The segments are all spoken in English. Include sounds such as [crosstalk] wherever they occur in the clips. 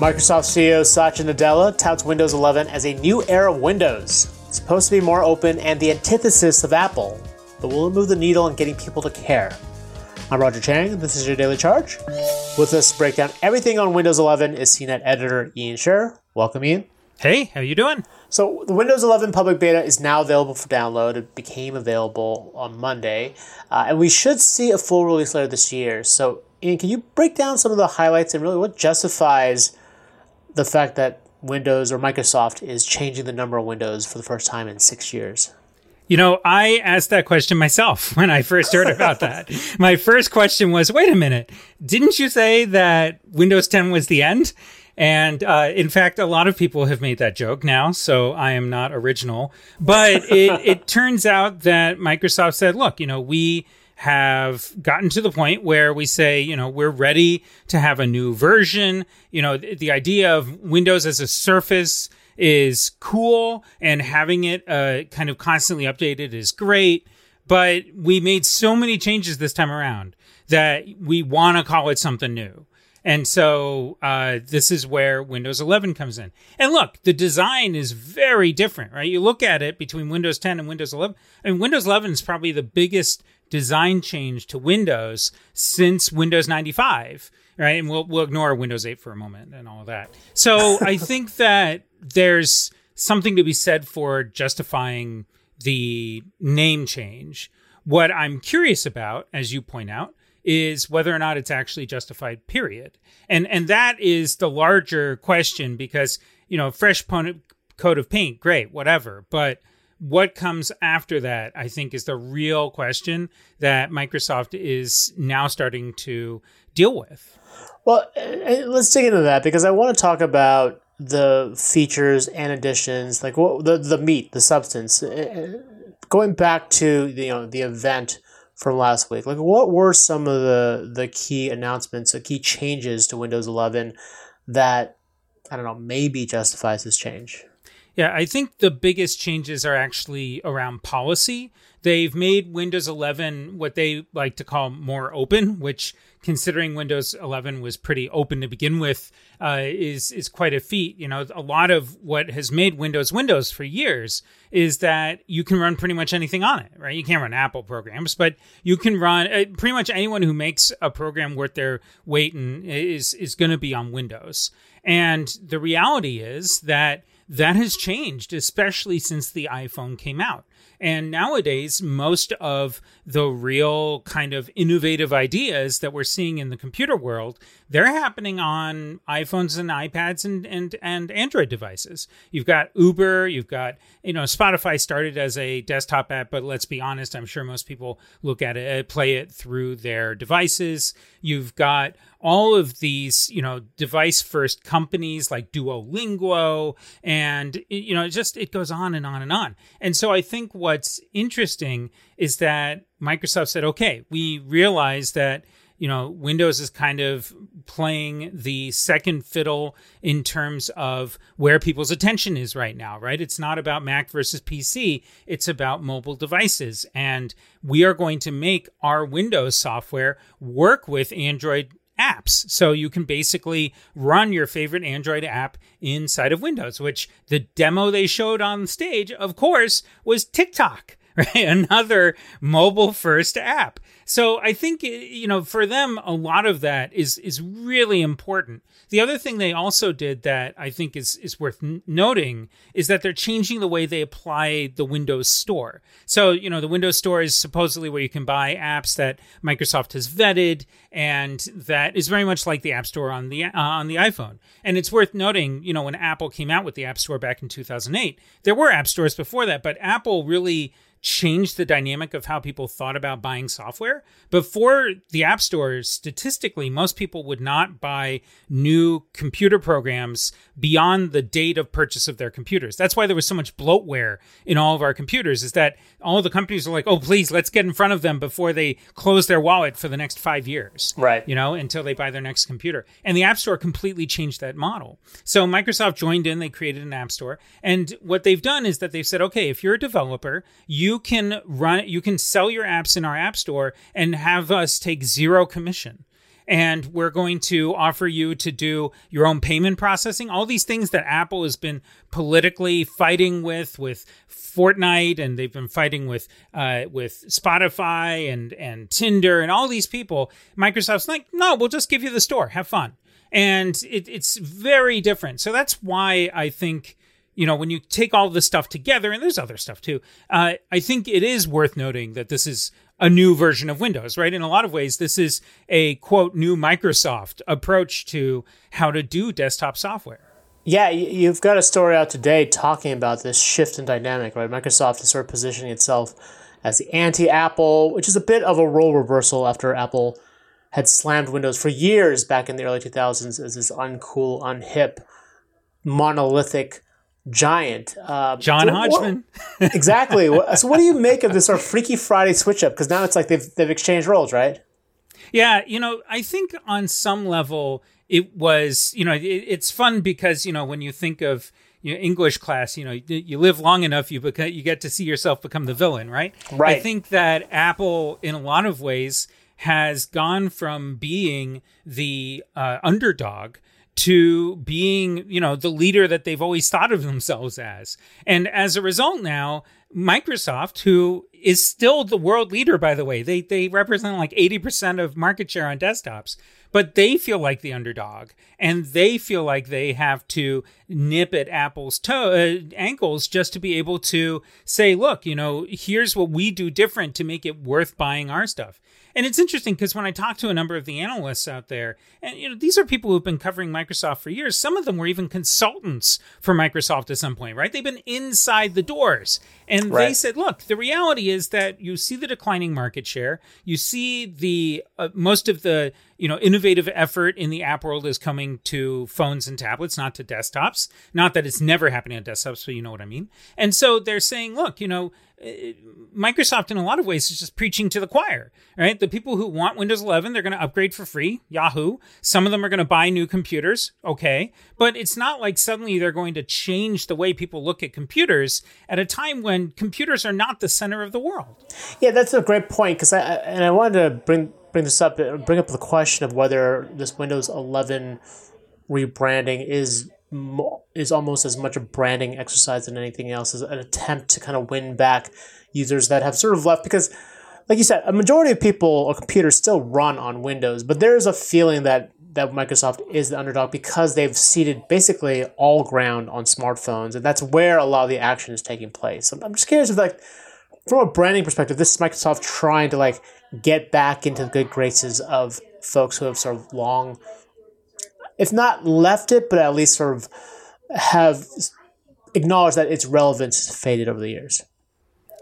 Microsoft CEO Satya Nadella touts Windows 11 as a new era of Windows. It's supposed to be more open and the antithesis of Apple, but will it move the needle in getting people to care? I'm Roger Cheng. This is your Daily Charge. With us to break down everything on Windows 11 is CNET editor Ian Sherr. Welcome, Ian. Hey, how you doing? So the Windows 11 public beta is now available for download. It became available on Monday, uh, and we should see a full release later this year. So, Ian, can you break down some of the highlights and really what justifies the fact that Windows or Microsoft is changing the number of Windows for the first time in six years? You know, I asked that question myself [laughs] when I first heard about that. My first question was, wait a minute, didn't you say that Windows 10 was the end? And uh, in fact, a lot of people have made that joke now, so I am not original. But it, it turns out that Microsoft said, look, you know, we have gotten to the point where we say, you know, we're ready to have a new version. You know, the, the idea of Windows as a service is cool and having it uh, kind of constantly updated is great. But we made so many changes this time around that we want to call it something new. And so uh, this is where Windows 11 comes in. And look, the design is very different, right? You look at it between Windows 10 and Windows 11. I mean, Windows 11 is probably the biggest design change to Windows since Windows 95, right? And we'll we'll ignore Windows 8 for a moment and all of that. So [laughs] I think that there's something to be said for justifying the name change. What I'm curious about, as you point out, is whether or not it's actually justified. Period. And and that is the larger question because you know fresh coat of paint, great, whatever, but what comes after that, I think, is the real question that Microsoft is now starting to deal with. Well, eh, eh, let's dig into that because I want to talk about the features and additions, like what the the meat, the substance. Eh, going back to the you know the event from last week, like what were some of the the key announcements, the key changes to Windows 11 that I don't know maybe justifies this change? Yeah, I think the biggest changes are actually around policy. They've made Windows 11 what they like to call more open, which, considering Windows 11 was pretty open to begin with, uh, is is quite a feat. You know, a lot of what has made Windows Windows for years is that you can run pretty much anything on it, right? You can't run Apple programs, but you can run uh, pretty much anyone who makes a program worth their weight and is is going to be on Windows. And the reality is that that has changed, especially since the iPhone came out. And nowadays, most of the real kind of innovative ideas that we're seeing in the computer world, they're happening on iPhones and iPads and, and, and Android devices. You've got Uber, you've got, you know, Spotify started as a desktop app, but let's be honest, I'm sure most people look at it, play it through their devices. You've got all of these, you know, device first companies like Duolingo and you know, it just it goes on and on and on. And so I think what's interesting is that Microsoft said, "Okay, we realize that you know, Windows is kind of playing the second fiddle in terms of where people's attention is right now, right? It's not about Mac versus PC, it's about mobile devices. And we are going to make our Windows software work with Android apps. So you can basically run your favorite Android app inside of Windows, which the demo they showed on stage, of course, was TikTok. Right? [laughs] Another mobile first app. So I think you know for them a lot of that is is really important. The other thing they also did that I think is is worth noting is that they're changing the way they apply the Windows Store. So you know the Windows Store is supposedly where you can buy apps that Microsoft has vetted, and that is very much like the App Store on the uh, on the iPhone. And it's worth noting, you know, when Apple came out with the App Store back in 2008, there were app stores before that, but Apple really changed the dynamic of how people thought about buying software. Before the App Store, statistically, most people would not buy new computer programs beyond the date of purchase of their computers. That's why there was so much bloatware in all of our computers, is that all the companies are like, oh, please, let's get in front of them before they close their wallet for the next five years. Right. You know, until they buy their next computer. And the App Store completely changed that model. So Microsoft joined in, they created an App Store. And what they've done is that they've said, okay, if you're a developer, you you can run you can sell your apps in our app store and have us take zero commission and we're going to offer you to do your own payment processing. All these things that Apple has been politically fighting with, with Fortnite, and they've been fighting with uh, with Spotify and and Tinder and all these people. Microsoft's like, no, we'll just give you the store. Have fun. And it, it's very different. So that's why I think you know, when you take all this stuff together, and there's other stuff too, uh, I think it is worth noting that this is a new version of Windows, right? In a lot of ways, this is a quote, new Microsoft approach to how to do desktop software. Yeah, you've got a story out today talking about this shift in dynamic, right? Microsoft is sort of positioning itself as the anti Apple, which is a bit of a role reversal after Apple had slammed Windows for years back in the early 2000s as this uncool, unhip, monolithic giant. Uh, John so Hodgman. What, [laughs] exactly. so, what do you make of this sort of Freaky Friday switch up? Because now it's like they've they've exchanged roles, right? Yeah, you know, I think on some level it was, you know, it, it's fun because you know when you think of you know, English class, you know, you live long enough, you become, you get to see yourself become the villain, right? Right. I think that Apple, in a lot of ways, has gone from being the uh, underdog to being, you know, the leader that they've always thought of themselves as. And as a result now, Microsoft, who is still the world leader, by the way, they, they represent like 80% of market share on desktops, but they feel like the underdog and they feel like they have to nip at Apple's toe, uh, ankles just to be able to say, look, you know, here's what we do different to make it worth buying our stuff. And it's interesting because when I talk to a number of the analysts out there, and you know, these are people who've been covering Microsoft for years. Some of them were even consultants for Microsoft at some point, right? They've been inside the doors. And right. they said, look, the reality is that you see the declining market share. You see the uh, most of the, you know, innovative effort in the app world is coming to phones and tablets, not to desktops. Not that it's never happening on desktops, but you know what I mean. And so they're saying, look, you know, Uh, Microsoft, in a lot of ways, is just preaching to the choir, right? The people who want Windows 11, they're going to upgrade for free, Yahoo. Some of them are going to buy new computers, okay. But it's not like suddenly they're going to change the way people look at computers at a time when computers are not the center of the world. Yeah, that's a great point because I and I wanted to bring bring this up, uh, bring up the question of whether this Windows 11 rebranding is is almost as much a branding exercise than anything else as an attempt to kind of win back users that have sort of left because like you said a majority of people or computers still run on windows but there is a feeling that that microsoft is the underdog because they've ceded basically all ground on smartphones and that's where a lot of the action is taking place. I'm just curious if like from a branding perspective this is microsoft trying to like get back into the good graces of folks who have sort of long if not left it, but at least sort of have acknowledged that its relevance has faded over the years.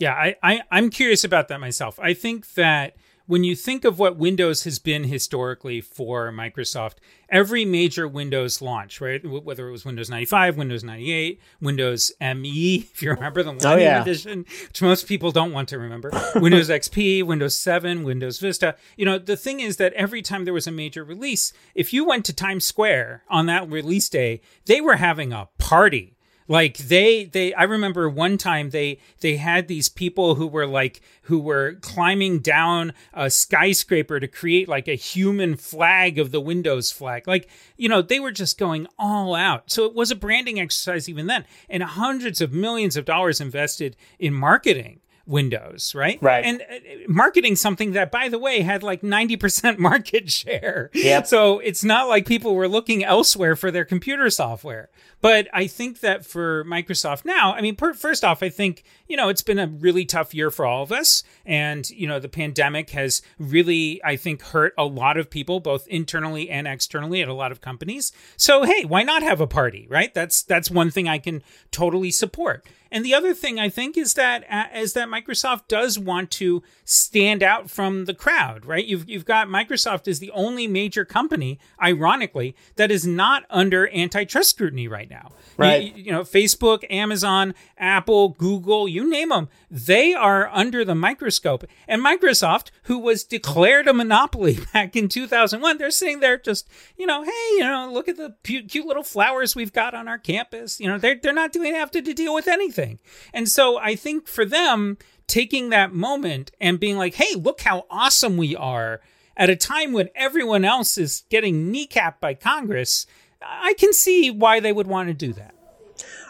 Yeah, I, I I'm curious about that myself. I think that when you think of what Windows has been historically for Microsoft, every major Windows launch, right? Whether it was Windows 95, Windows 98, Windows ME, [laughs] if you remember the oh, yeah. Edition, which most people don't want to remember, Windows XP, Windows 7, Windows Vista. You know, the thing is that every time there was a major release, if you went to Times Square on that release day, they were having a party like they they I remember one time they they had these people who were like who were climbing down a skyscraper to create like a human flag of the Windows flag. Like, you know, they were just going all out. So it was a branding exercise even then and hundreds of millions of dollars invested in marketing Windows, right? Right. And uh, marketing something that, by the way, had like 90% [laughs] market share. Yeah. So it's not like people were looking elsewhere for their computer software. But I think that for Microsoft now, I mean, per, first off, I think, you know, it's been a really tough year for all of us. And, you know, the pandemic has really, I think, hurt a lot of people, both internally and externally at a lot of companies. So, hey, why not have a party, right? That's, that's one thing I can totally support. And the other thing I think is that uh, is that Microsoft does want to stand out from the crowd, right? You've you've got Microsoft is the only major company, ironically, that is not under antitrust scrutiny right now. Right. You, you know, Facebook, Amazon, Apple, Google, you name them, they are under the microscope. And Microsoft, who was declared a monopoly [laughs] back in 2001, they're sitting there just, you know, hey, you know, look at the cute little flowers we've got on our campus. You know, they're they're not doing have to deal with anything. And so I think for them taking that moment and being like, hey, look how awesome we are at a time when everyone else is getting kneecapped by Congress, I can see why they would want to do that.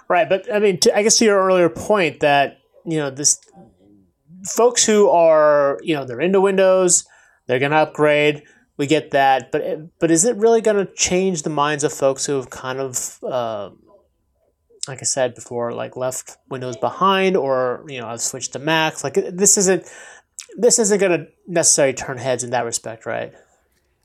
Right, but I mean, to, I guess to your earlier point that you know this folks who are you know they're into Windows, they're going to upgrade. We get that, but but is it really going to change the minds of folks who have kind of, uh, like I said before, like left Windows behind, or you know, have switched to Mac. Like this isn't this isn't going to necessarily turn heads in that respect, right?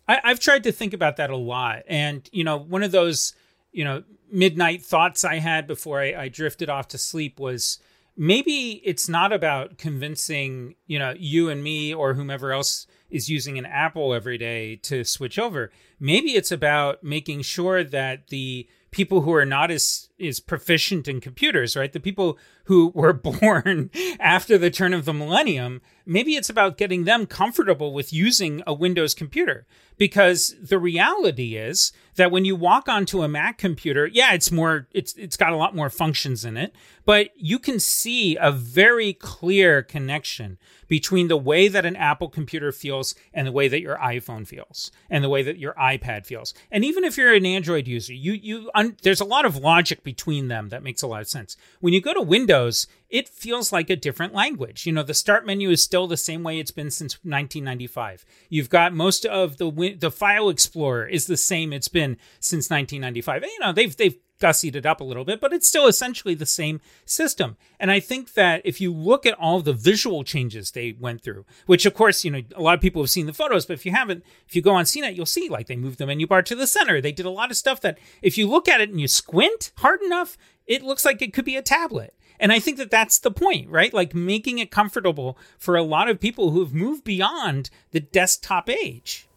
I, I've tried to think about that a lot, and you know, one of those you know midnight thoughts I had before I, I drifted off to sleep was maybe it's not about convincing you know you and me or whomever else is using an apple every day to switch over. Maybe it's about making sure that the people who are not as is proficient in computers right the people who were [laughs] born after the turn of the millennium maybe it's about getting them comfortable with using a windows computer because the reality is that when you walk onto a Mac computer, yeah, it's more it's it's got a lot more functions in it, but you can see a very clear connection between the way that an Apple computer feels and the way that your iPhone feels and the way that your iPad feels. And even if you're an Android user, you you un, there's a lot of logic between them that makes a lot of sense. When you go to Windows, it feels like a different language. You know, the start menu is still the same way it's been since 1995. You've got most of the the file explorer is the same it's been since 1995. you know, they've they've gussied it up a little bit, but it's still essentially the same system. And I think that if you look at all the visual changes they went through, which of course, you know, a lot of people have seen the photos, but if you haven't, if you go on CNET, you'll see like they moved the menu bar to the center. They did a lot of stuff that if you look at it and you squint hard enough, it looks like it could be a tablet. And I think that that's the point, right? Like making it comfortable for a lot of people who have moved beyond the desktop age.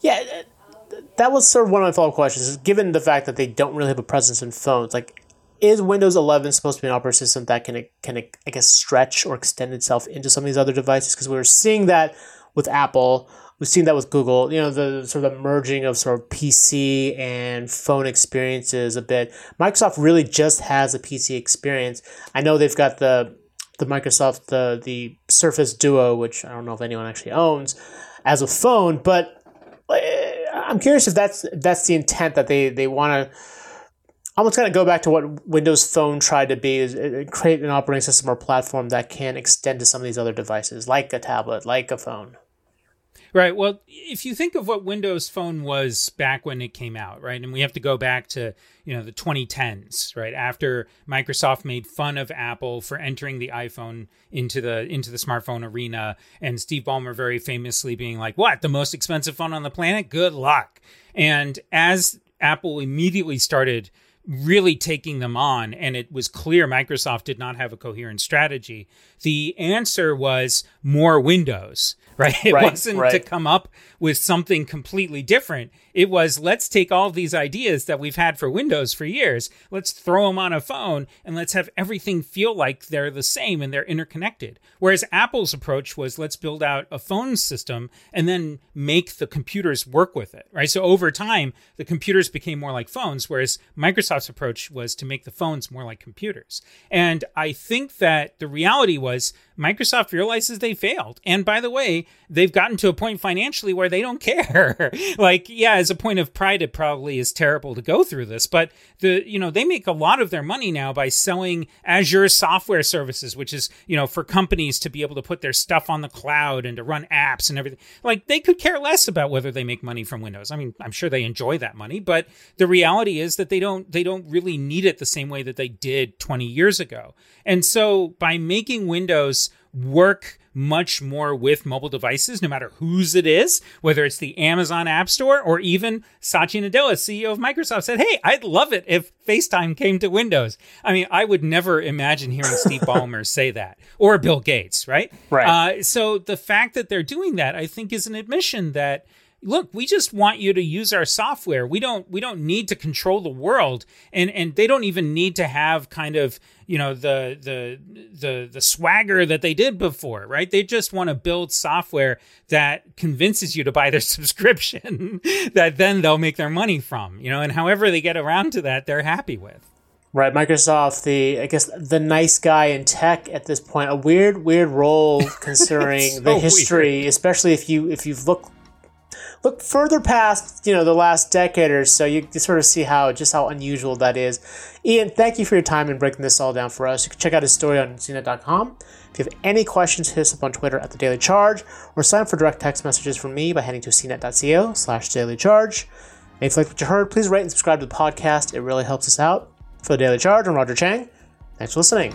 Yeah, that was sort of one of my follow-up questions. Given the fact that they don't really have a presence in phones, like is Windows 11 supposed to be an operating system that can can I guess stretch or extend itself into some of these other devices? Because we were seeing that with Apple, we've seen that with Google. You know, the sort of the merging of sort of PC and phone experiences a bit. Microsoft really just has a PC experience. I know they've got the the Microsoft the the Surface Duo, which I don't know if anyone actually owns, as a phone, but I'm curious if that's that's the intent that they they want to almost kind of go back to what Windows Phone tried to be is uh, create an operating system or platform that can extend to some of these other devices, like a tablet, like a phone. Right. Well, if you think of what Windows Phone was back when it came out, right, and we have to go back to you know the 2010s, right, after Microsoft made fun of Apple for entering the iPhone into the into the smartphone arena, and Steve Ballmer very famously being like, "What? The most expensive phone on the planet? Good luck." And as Apple immediately started really taking them on and it was clear Microsoft did not have a coherent strategy the answer was more windows [laughs] right it right, wasn't right. to come up with something completely different it was let's take all these ideas that we've had for Windows for years, let's throw them on a phone, and let's have everything feel like they're the same and they're interconnected. Whereas Apple's approach was let's build out a phone system and then make the computers work with it, right? So over time, the computers became more like phones, whereas Microsoft's approach was to make the phones more like computers. And I think that the reality was was Microsoft realizes they failed. And by the way, they've gotten to a point financially where they don't [laughs] care. like, yeah, as a point of pride, it probably is terrible to go through this, but the, you know, they make a lot of their money now by selling Azure software services, which is, you know, for companies to be able to put their stuff on the cloud and to run apps and everything. Like, they could care less about whether they make money from Windows. I mean, I'm sure they enjoy that money, but the reality is that they don't, they don't really need it the same way that they did 20 years ago. And so by making Windows work much more with mobile devices, no matter whose it is, whether it's the Amazon App Store or even Satya Nadella, CEO of Microsoft, said, Hey, I'd love it if FaceTime came to Windows. I mean, I would never imagine hearing Steve [laughs] Ballmer say that or Bill Gates, right? Right. Uh, so the fact that they're doing that, I think, is an admission that look we just want you to use our software. We don't we don't need to control the world. And and they don't even need to have kind of you know the the the the swagger that they did before right? They just want to build software that convinces you to buy their [laughs] subscription [laughs] that then they'll make their money from you know? And however they get around to that they're happy with. Right, Microsoft, the I guess the nice guy in tech at this point, a weird, weird role [laughs] considering so the history, weird. especially if you if you've looked look further past you know the last decade or so, you, you sort of see how just how unusual that is. Ian, thank you for your time in breaking this all down for us. You can check out his story on CNET.com. If you have any questions, hit us up on Twitter at the Daily Charge, or sign up for direct text messages from me by heading to cnet.co slash daily charge. And if you liked what you heard, please rate and subscribe to the podcast. It really helps us out. For the Daily Charge, I'm Roger Cheng. Thanks for listening.